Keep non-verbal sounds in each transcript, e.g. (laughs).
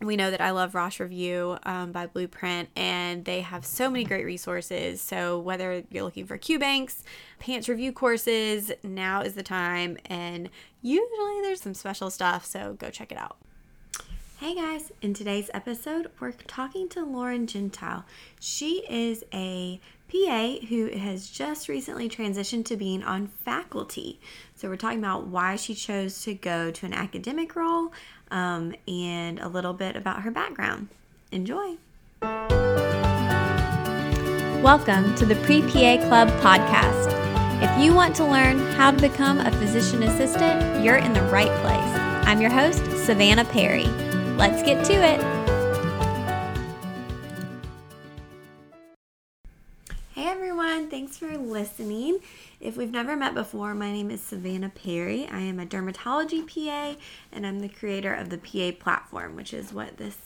we know that I love Rosh Review um, by Blueprint, and they have so many great resources. So, whether you're looking for Q banks, PANCE review courses, now is the time. And usually there's some special stuff, so go check it out. Hey guys, in today's episode, we're talking to Lauren Gentile. She is a PA who has just recently transitioned to being on faculty. So, we're talking about why she chose to go to an academic role um, and a little bit about her background. Enjoy. Welcome to the Pre PA Club podcast. If you want to learn how to become a physician assistant, you're in the right place. I'm your host, Savannah Perry. Let's get to it. Thanks for listening. If we've never met before, my name is Savannah Perry. I am a dermatology PA and I'm the creator of the PA platform, which is what this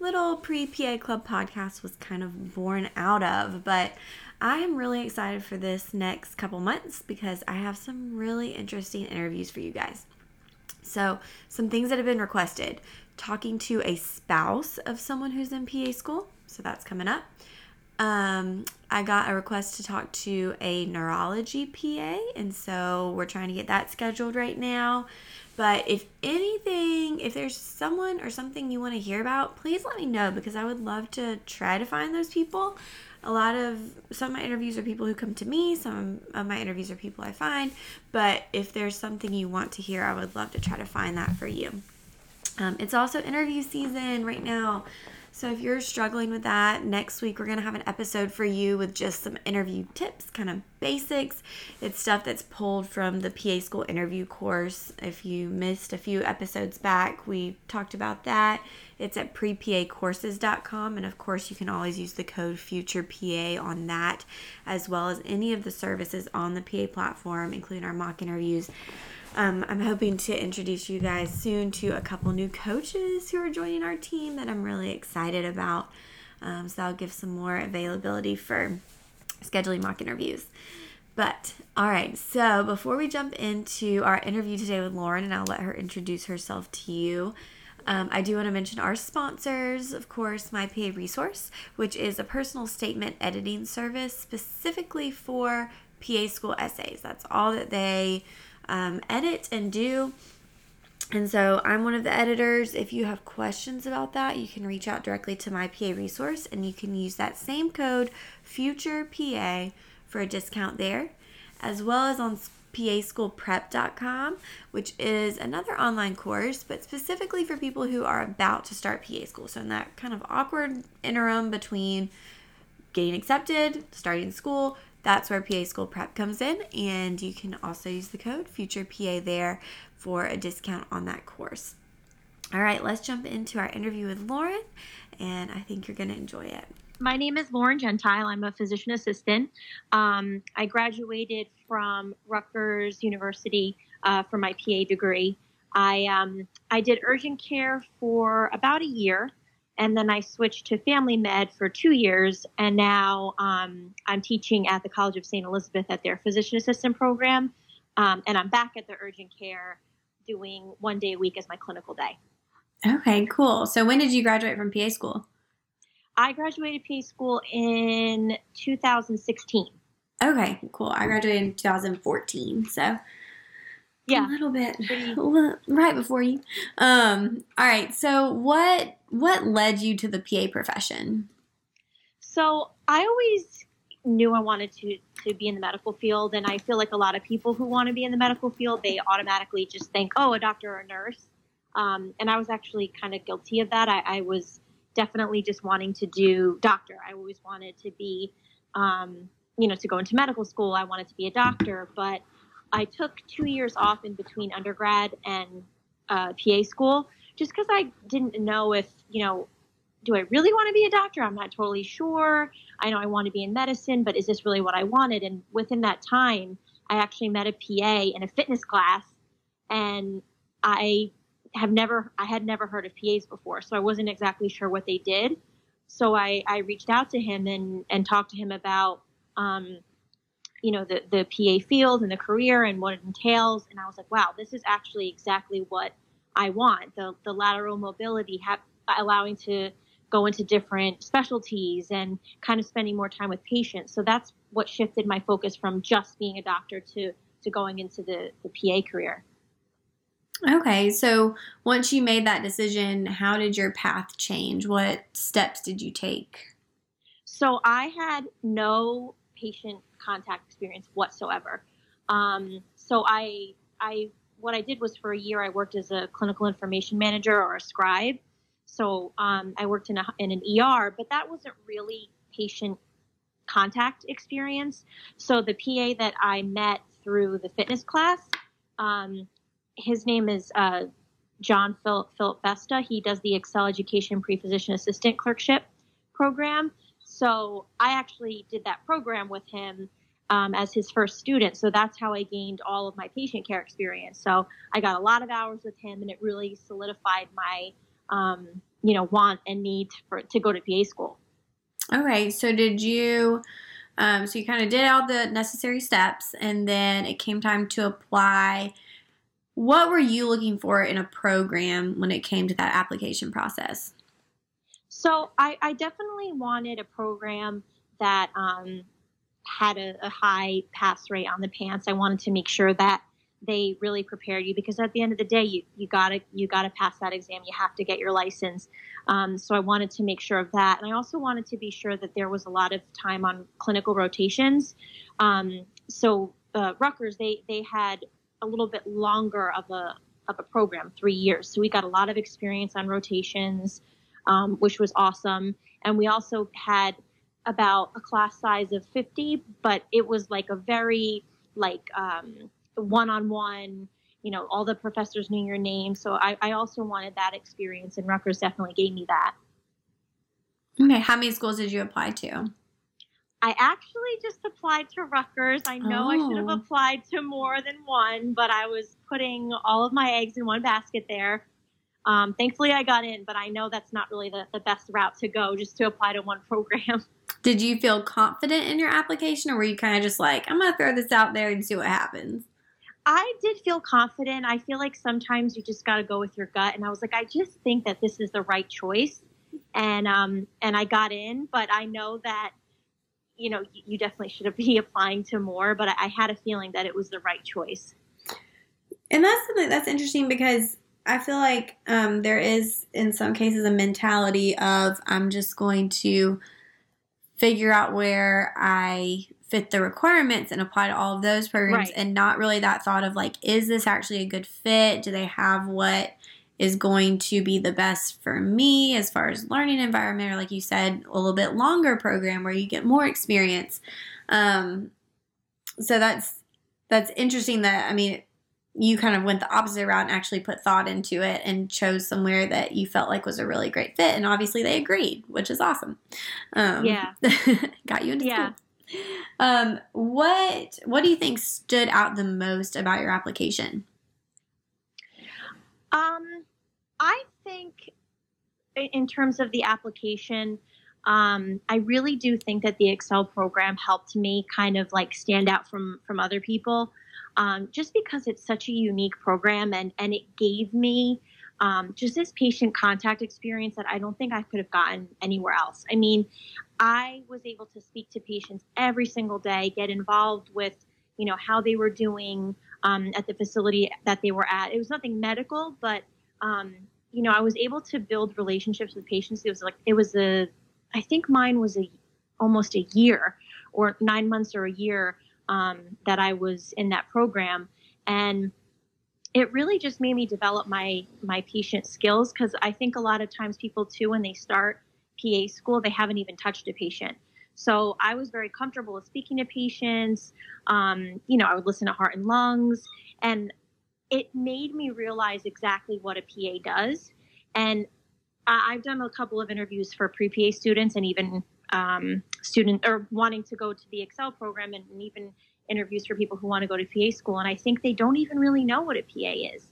little pre PA Club podcast was kind of born out of. But I am really excited for this next couple months because I have some really interesting interviews for you guys. So, some things that have been requested talking to a spouse of someone who's in PA school. So, that's coming up um, I got a request to talk to a neurology PA, and so we're trying to get that scheduled right now. But if anything, if there's someone or something you want to hear about, please let me know because I would love to try to find those people. A lot of some of my interviews are people who come to me, some of my interviews are people I find. But if there's something you want to hear, I would love to try to find that for you. Um, it's also interview season right now. So if you're struggling with that, next week we're going to have an episode for you with just some interview tips, kind of basics. It's stuff that's pulled from the PA School interview course. If you missed a few episodes back, we talked about that. It's at prepacourses.com and of course you can always use the code FUTUREPA on that as well as any of the services on the PA platform including our mock interviews um, I'm hoping to introduce you guys soon to a couple new coaches who are joining our team that I'm really excited about. Um, so I'll give some more availability for scheduling mock interviews. But all right, so before we jump into our interview today with Lauren, and I'll let her introduce herself to you. Um, I do want to mention our sponsors, of course, My PA Resource, which is a personal statement editing service specifically for PA school essays. That's all that they um, edit and do. And so I'm one of the editors. If you have questions about that, you can reach out directly to my PA resource and you can use that same code future PA for a discount there, as well as on paschoolprep.com, which is another online course, but specifically for people who are about to start PA school. So in that kind of awkward interim between getting accepted, starting school, that's where PA School Prep comes in, and you can also use the code FuturePA there for a discount on that course. All right, let's jump into our interview with Lauren, and I think you're going to enjoy it. My name is Lauren Gentile. I'm a physician assistant. Um, I graduated from Rutgers University uh, for my PA degree. I um, I did urgent care for about a year, and then I switched to family med for two years, and now um, I'm teaching at the College of St. Elizabeth at their physician assistant program, um, and I'm back at the urgent care doing one day a week as my clinical day. Okay, cool. So when did you graduate from PA school? I graduated PA school in 2016. Okay, cool. I graduated in 2014, so yeah, (laughs) a little bit right before you. Um, all right. So what what led you to the PA profession? So I always knew I wanted to to be in the medical field, and I feel like a lot of people who want to be in the medical field, they automatically just think, oh, a doctor or a nurse. Um, and I was actually kind of guilty of that. I, I, was definitely just wanting to do doctor. I always wanted to be, um, you know, to go into medical school. I wanted to be a doctor, but I took two years off in between undergrad and uh, PA school just because I didn't know if, you know, do I really want to be a doctor? I'm not totally sure. I know I want to be in medicine, but is this really what I wanted? And within that time, I actually met a PA in a fitness class, and I have never, I had never heard of PAs before, so I wasn't exactly sure what they did. So I, I reached out to him and and talked to him about, um, you know, the the PA field and the career and what it entails. And I was like, wow, this is actually exactly what I want. The the lateral mobility, have, allowing to go into different specialties and kind of spending more time with patients. So that's what shifted my focus from just being a doctor to to going into the, the PA career. Okay, so once you made that decision, how did your path change? What steps did you take? So I had no patient contact experience whatsoever. Um, so I, I, what I did was for a year I worked as a clinical information manager or a scribe, so um, I worked in, a, in an ER, but that wasn't really patient contact experience. So the PA that I met through the fitness class, um, his name is uh, John Philip, Philip Vesta. He does the Excel Education Pre-Physician Assistant Clerkship program. So I actually did that program with him um, as his first student. So that's how I gained all of my patient care experience. So I got a lot of hours with him, and it really solidified my um, you know, want and need for to go to PA school. All right. so did you? Um, so you kind of did all the necessary steps, and then it came time to apply. What were you looking for in a program when it came to that application process? So I, I definitely wanted a program that um, had a, a, high pass rate on the PANCE. I wanted to make sure that they really prepared you because at the end of the day you, you gotta you gotta pass that exam you have to get your license um, so i wanted to make sure of that and i also wanted to be sure that there was a lot of time on clinical rotations um, so uh, Rutgers they they had a little bit longer of a of a program three years so we got a lot of experience on rotations um, which was awesome and we also had about a class size of 50 but it was like a very like one on one. You know, all the professors knew your name. So I, I also wanted that experience, and Rutgers definitely gave me that. Okay, how many schools did you apply to? I actually just applied to Rutgers. I know oh. I should have oh. applied to more than one, but I was putting all of my eggs in one basket there. Um, thankfully, I got in, but I know that's not really the, the best route to go just to apply to one (laughs) program. Did you feel confident in your application, or were you kind of just like, I'm going to throw this out there and see what happens? I did feel confident. I feel like sometimes you just got to go with your gut, and I was like, I just think that this is the right choice, and um, and I got in. But I know that, you know, you definitely should (laughs) be applying to more. But I had a feeling that it was the right choice. And that's something that's interesting because I feel like um, there is, in some cases, a mentality of I'm just going to figure out where I fit the requirements and apply to all of those programs right. and not really that thought of like is this actually a good fit do they have what is going to be the best for me as far as learning environment or like you said a little bit longer program where you get more experience um, so that's that's interesting that i mean you kind of went the opposite route and actually put thought into it and chose somewhere that you felt like was a really great fit and obviously they agreed which is awesome um, yeah (laughs) got you into yeah. school um, what what do you think stood out the most about your application? Um, I think in terms of the application, um, I really do think that the Excel program helped me kind of like stand out from from other people, um, just because it's such a unique program and and it gave me um, just this patient contact experience that I don't think I could have gotten anywhere else. I mean, I was able to speak to patients every single day, get involved with, you know, how they were doing um, at the facility that they were at. It was nothing medical, but, um, you know, I was able to build relationships with patients. It was like, it was a, I think mine was a, almost a year or nine months or a year um, that I was in that program. And it really just made me develop my my patient skills because I think a lot of times people too when they start PA school they haven't even touched a patient. So I was very comfortable with speaking to patients. Um, you know, I would listen to heart and lungs, and it made me realize exactly what a PA does. And I've done a couple of interviews for pre PA students and even um, student or wanting to go to the Excel program and, and even interviews for people who want to go to PA school. And I think they don't even really know what a PA is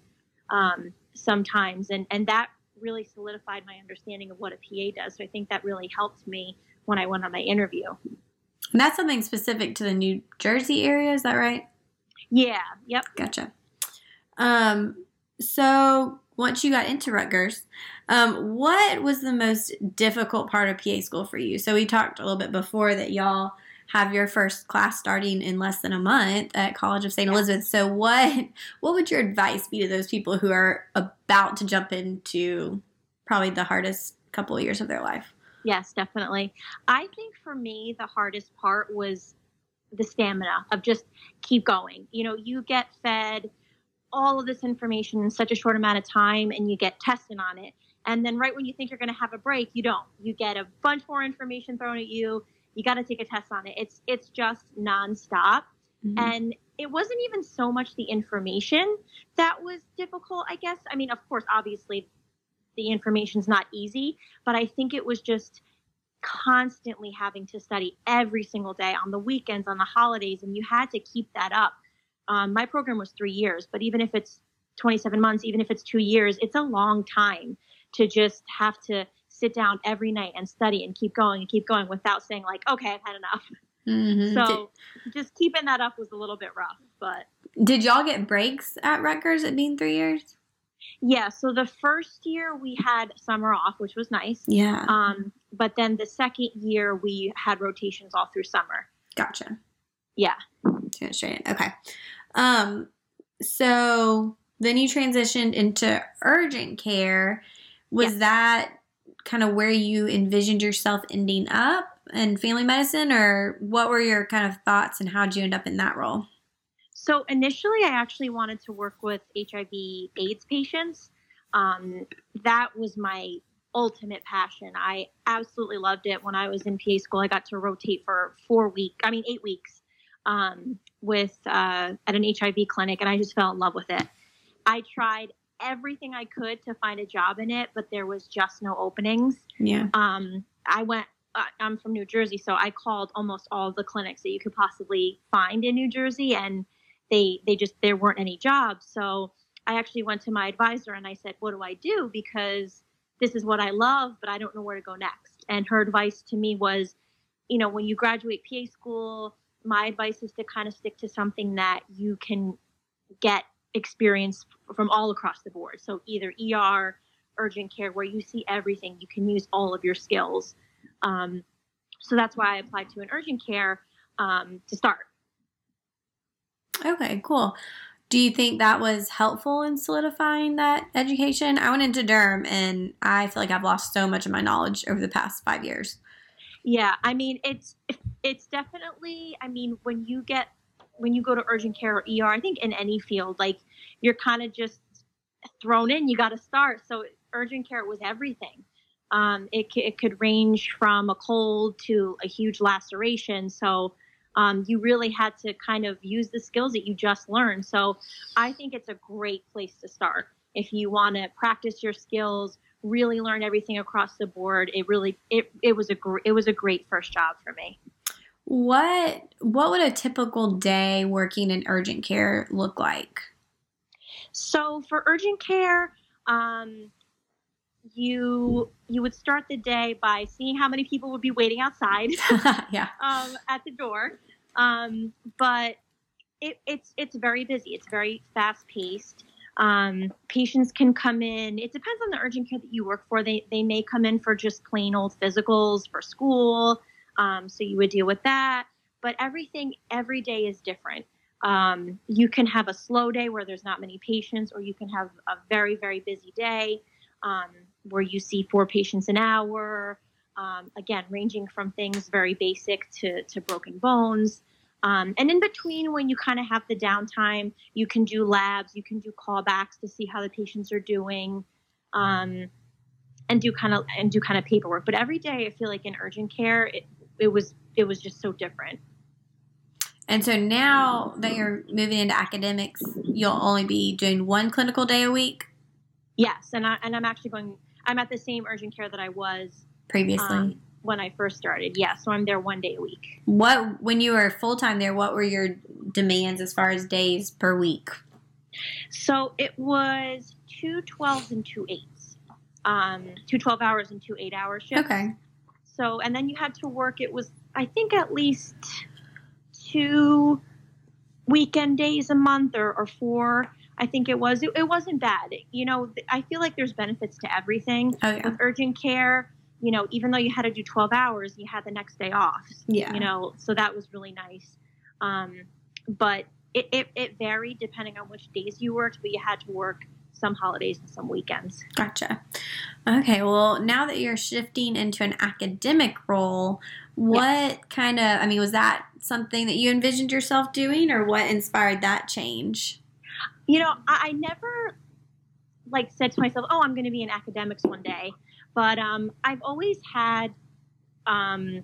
um, sometimes. And, and that really solidified my understanding of what a PA does. So I think that really helped me when I went on my interview. And that's something specific to the New Jersey area, is that right? Yeah, yep. Gotcha. Um, so once you got into Rutgers, um, what was the most difficult part of PA school for you? So we talked a little bit before that y'all have your first class starting in less than a month at College of St. Elizabeth. So what what would your advice be to those people who are about to jump into probably the hardest couple of years of their life? Yes, definitely. I think for me the hardest part was the stamina of just keep going. You know, you get fed all of this information in such a short amount of time and you get tested on it. And then right when you think you're going to have a break, you don't. You get a bunch more information thrown at you. You got to take a test on it. It's it's just nonstop. Mm-hmm. And it wasn't even so much the information that was difficult, I guess. I mean, of course, obviously the information's not easy, but I think it was just constantly having to study every single day on the weekends, on the holidays, and you had to keep that up um, my program was three years, but even if it's 27 months, even if it's two years, it's a long time to just have to sit down every night and study and keep going and keep going without saying like, okay, I've had enough. Mm-hmm. So did, just keeping that up was a little bit rough, but. Did y'all get breaks at Rutgers at being three years? Yeah, so the first year we had summer off, which was nice. Yeah. Um, but then the second year we had rotations all through summer. Gotcha. Yeah. Straight. Okay. Um, so then you transitioned into urgent care. Was that kind of where you envisioned yourself ending up in family medicine, or what were your kind of thoughts and how did you end up in that role? So initially, I actually wanted to work with HIV/AIDS patients. Um, that was my ultimate passion. I absolutely loved it. When I was in PA school, I got to rotate for four weeks. I mean, eight weeks um, with uh, at an HIV clinic, and I just fell in love with it. I tried everything I could to find a job in it, but there was just no openings. Yeah. Um, I went. Uh, I'm from New Jersey, so I called almost all the clinics that you could possibly find in New Jersey, and they they just there weren't any jobs. So I actually went to my advisor and I said, "What do I do?" Because this is what I love, but I don't know where to go next. And her advice to me was, you know, when you graduate PA school, my advice is to kind of stick to something that you can get experience from all across the board. So either ER, urgent care, where you see everything, you can use all of your skills. Um, so that's why I applied to an urgent care um, to start. Okay, cool. Do you think that was helpful in solidifying that education? I went into derm and I feel like I've lost so much of my knowledge over the past five years. Yeah, I mean it's it's definitely. I mean when you get when you go to urgent care or ER, I think in any field, like you're kind of just thrown in. You got to start. So urgent care was everything. Um, it it could range from a cold to a huge laceration. So um, you really had to kind of use the skills that you just learned. So I think it's a great place to start if you want to practice your skills really learn everything across the board. It really it it was a gr- it was a great first job for me. What what would a typical day working in urgent care look like? So for urgent care, um, you you would start the day by seeing how many people would be waiting outside. (laughs) yeah. (laughs) Um, at the door, um, but it, it's it's very busy. It's very fast paced. Um, patients can come in. It depends on the urgent care that you work for. They they may come in for just plain old physicals for school. Um, so you would deal with that. But everything every day is different. Um, you can have a slow day where there's not many patients, or you can have a very very busy day um, where you see four patients an hour. Um, again, ranging from things very basic to to broken bones. Um, and in between, when you kind of have the downtime, you can do labs, you can do callbacks to see how the patients are doing, um, and do kind of and do kind of paperwork. But every day, I feel like in urgent care, it, it was it was just so different. And so now that you're moving into academics, you'll only be doing one clinical day a week. Yes, and I and I'm actually going. I'm at the same urgent care that I was previously um, when I first started. Yeah, so I'm there one day a week. What when you were full time there? What were your demands as far as days per week? So it was two 12s and two eights, um, two 12 hours and two eight hour shifts. Okay. So and then you had to work. It was I think at least two weekend days a month or, or four. I think it was. It, it wasn't bad. You know, I feel like there's benefits to everything. Oh, yeah. With urgent care, you know, even though you had to do 12 hours, you had the next day off. Yeah. You know, so that was really nice. Um, but it, it, it varied depending on which days you worked, but you had to work some holidays and some weekends. Gotcha. Okay, well, now that you're shifting into an academic role, what yes. kind of, I mean, was that something that you envisioned yourself doing or what inspired that change? You know, I, I never like said to myself, oh, I'm going to be in academics one day. But um, I've always had, um,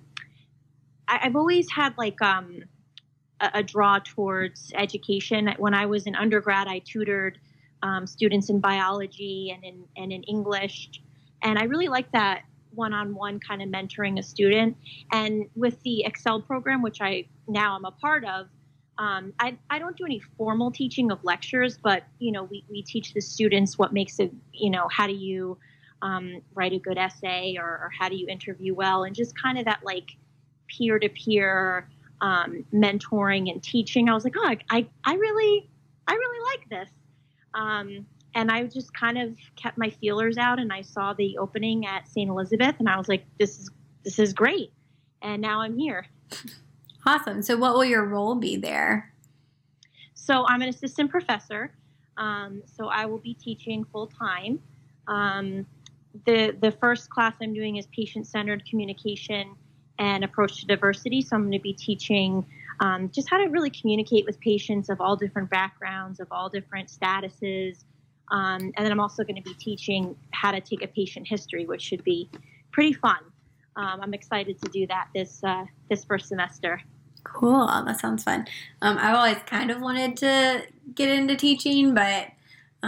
I, have always had like um, a, a, draw towards education. When I was an undergrad, I tutored um, students in biology and in and in English, and I really liked that one-on-one kind of mentoring a student. And with the Excel program, which I now I'm a part of, um, I, I don't do any formal teaching of lectures, but you know we, we teach the students what makes it you know how do you um, write a good essay or, or, how do you interview well and just kind of that like peer-to-peer um, mentoring and teaching. I was like, oh, I, I really I really like this. Um, and I just kind of kept my feelers out and I saw the opening at St. Elizabeth and I was like, this is this is great. And now I'm here. Awesome. So what will your role be there? So I'm an assistant professor. Um, so I will be teaching full time. Um, the the first class I'm doing is patient centered communication and approach to diversity. So I'm going to be teaching um, just how to really communicate with patients of all different backgrounds, of all different statuses, um, and then I'm also going to be teaching how to take a patient history, which should be pretty fun. Um, I'm excited to do that this uh, this first semester. Cool, that sounds fun. Um, I've always kind of wanted to get into teaching, but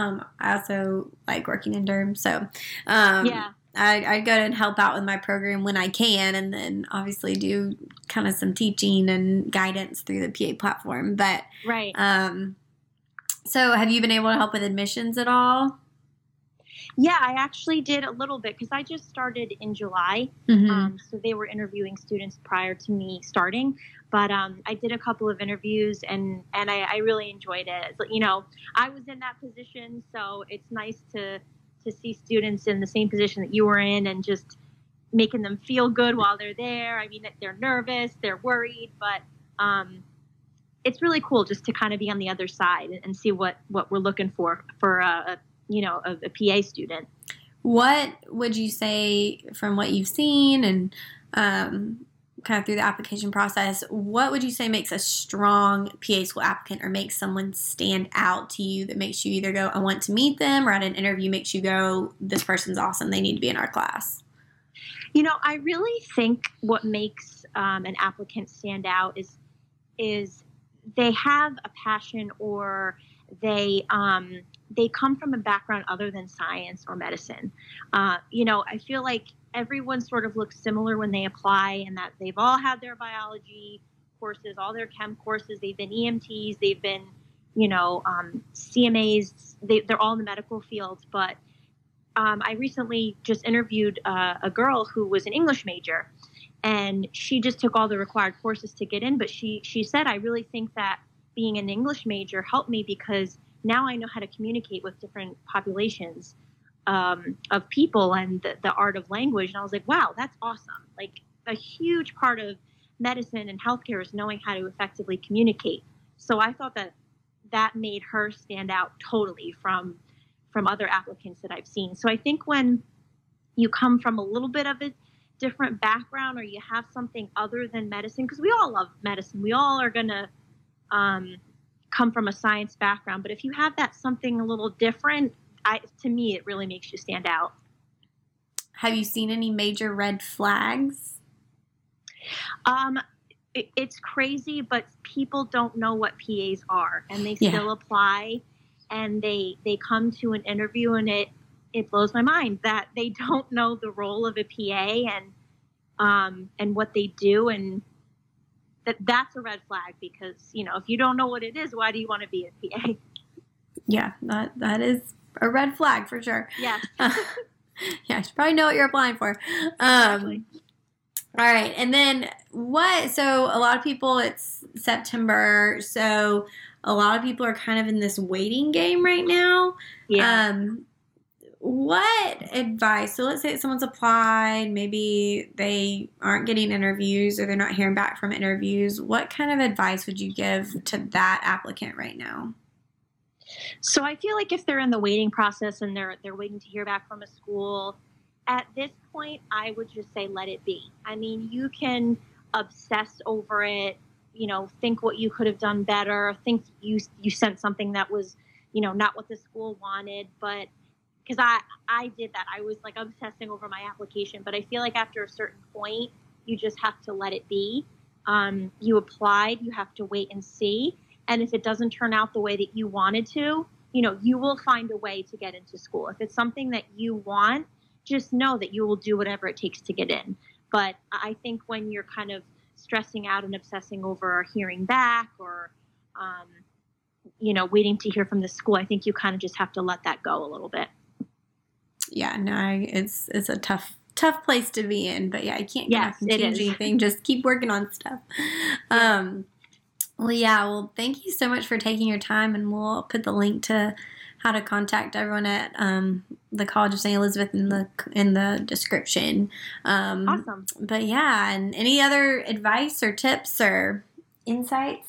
um, I also like working in derm, so um, yeah. I, I go and help out with my program when I can, and then obviously do kind of some teaching and guidance through the PA platform. But right, um, so, have you been able to help with admissions at all? Yeah, I actually did a little bit because I just started in July. Mm-hmm. Um, so they were interviewing students prior to me starting. But um, I did a couple of interviews and, and I, I really enjoyed it. You know, I was in that position, so it's nice to to see students in the same position that you were in and just making them feel good while they're there. I mean, they're nervous, they're worried, but um, it's really cool just to kind of be on the other side and, see what what we're looking for for a, a you know a, a, PA student. What would you say from what you've seen and um, kind of through the application process? What would you say makes a strong PA school applicant or makes someone stand out to you that makes you either go, I want to meet them, or at an interview makes you go, this person's awesome, they need to be in our class? You know, I really think what makes um, an applicant stand out is is they have a passion or they um, they come from a background other than science or medicine. Uh, you know, I feel like everyone sort of looks similar when they apply, and that they've all had their biology courses, all their chem courses. They've been EMTs, they've been, you know, um, CMAs. They, are all in the medical field. But um, I recently just interviewed uh, a girl who was an English major, and she just took all the required courses to get in but she she said i really think that being an english major helped me because now i know how to communicate with different populations um, of people and the, the art of language. And i was like wow that's awesome. Like a huge part of medicine and healthcare is knowing how to effectively communicate. So i thought that that made her stand out totally from from other applicants that i've seen. So i think when you come from a little bit of a different background or you have something other than medicine, because we all love medicine, we all are to um, come from a science background. But if you have that something a little different, I, to me, it really makes you stand out. Have you seen any major red flags? Um, it, it's crazy, but people don't know what PAs are, and they yeah. still apply, and they they come to an interview, and it it blows my mind that they (laughs) don't know the role of a PA and um, and what they do, and that that's a red flag because you know if you don't know what it is, why do you want to be a PA? (laughs) Yeah, that that is a red flag for sure. Yeah. (laughs) yeah, you should probably know what you're applying for. Um, exactly. All right, and then what? So a lot of people, it's September, so a lot of people are kind of in this waiting game right now. Yeah. Um, what advice? So let's say someone's applied, maybe they aren't getting interviews or they're not hearing back from interviews. What kind of advice would you give to that applicant right now? So I feel like if they're in the waiting process and they're they're waiting to hear back from a school, at this point I would just say let it be. I mean, you can obsess over it, you know, think what you could have done better, think you you sent something that was, you know, not what the school wanted, but because I I did that. I was like obsessing over my application, but I feel like after a certain point, you just have to let it be. Um, you applied, you have to wait and see. And if it doesn't turn out the way that you wanted to, you know, you will find a way to get into school. If it's something that you want, just know that you will do whatever it takes to get in. But I think when you're kind of stressing out and obsessing over hearing back or, um, you know, waiting to hear from the school, I think you kind of just have to let that go a little bit. Yeah, no, it's it's a tough tough place to be in, but yeah, I can't yes, change anything. Just keep working on stuff. Yeah. Um, well, yeah. Well, thank you so much for taking your time, and we'll put the link to how to contact everyone at um, the College of St. Elizabeth in the in the description. Um, awesome. But yeah, and any other advice or tips or insights?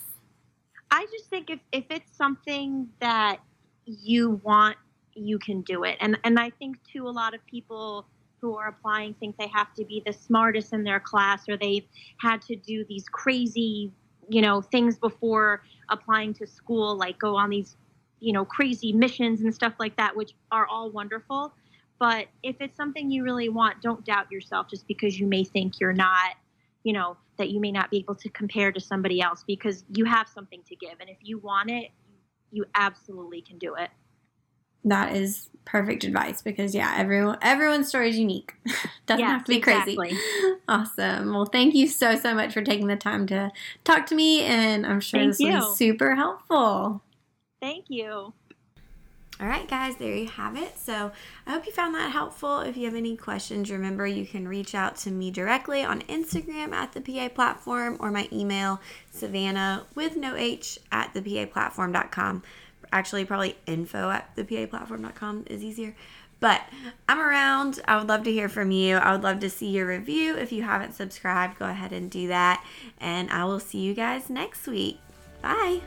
I just think if if it's something that you want, you can do it, and and I think too a lot of people who are applying think they have to be the smartest in their class or they've had to do these crazy you know things before applying to school like go on these you know crazy missions and stuff like that which are all wonderful. But if it's something you really want don't doubt yourself just because you may think you're not you know that you may not be able to compare to somebody else because you have something to give. And if you want it you absolutely can do it that is perfect advice because yeah, everyone everyone's story is unique. (laughs) Doesn't yes, have to be exactly. crazy. (laughs) Awesome. Well, thank you so so much for taking the time to talk to me, and I'm sure thank this you. was super helpful. Thank you. All right, guys, there you have it. So I hope you found that helpful. If you have any questions, remember you can reach out to me directly on Instagram at the PA platform or my email, Savannah with no H at the PA platform.com actually probably info at thepaplatform.com is easier. But I'm around. I would love to hear from you. I would love to see your review. If you haven't subscribed, go ahead and do that. And I will see you guys next week. Bye.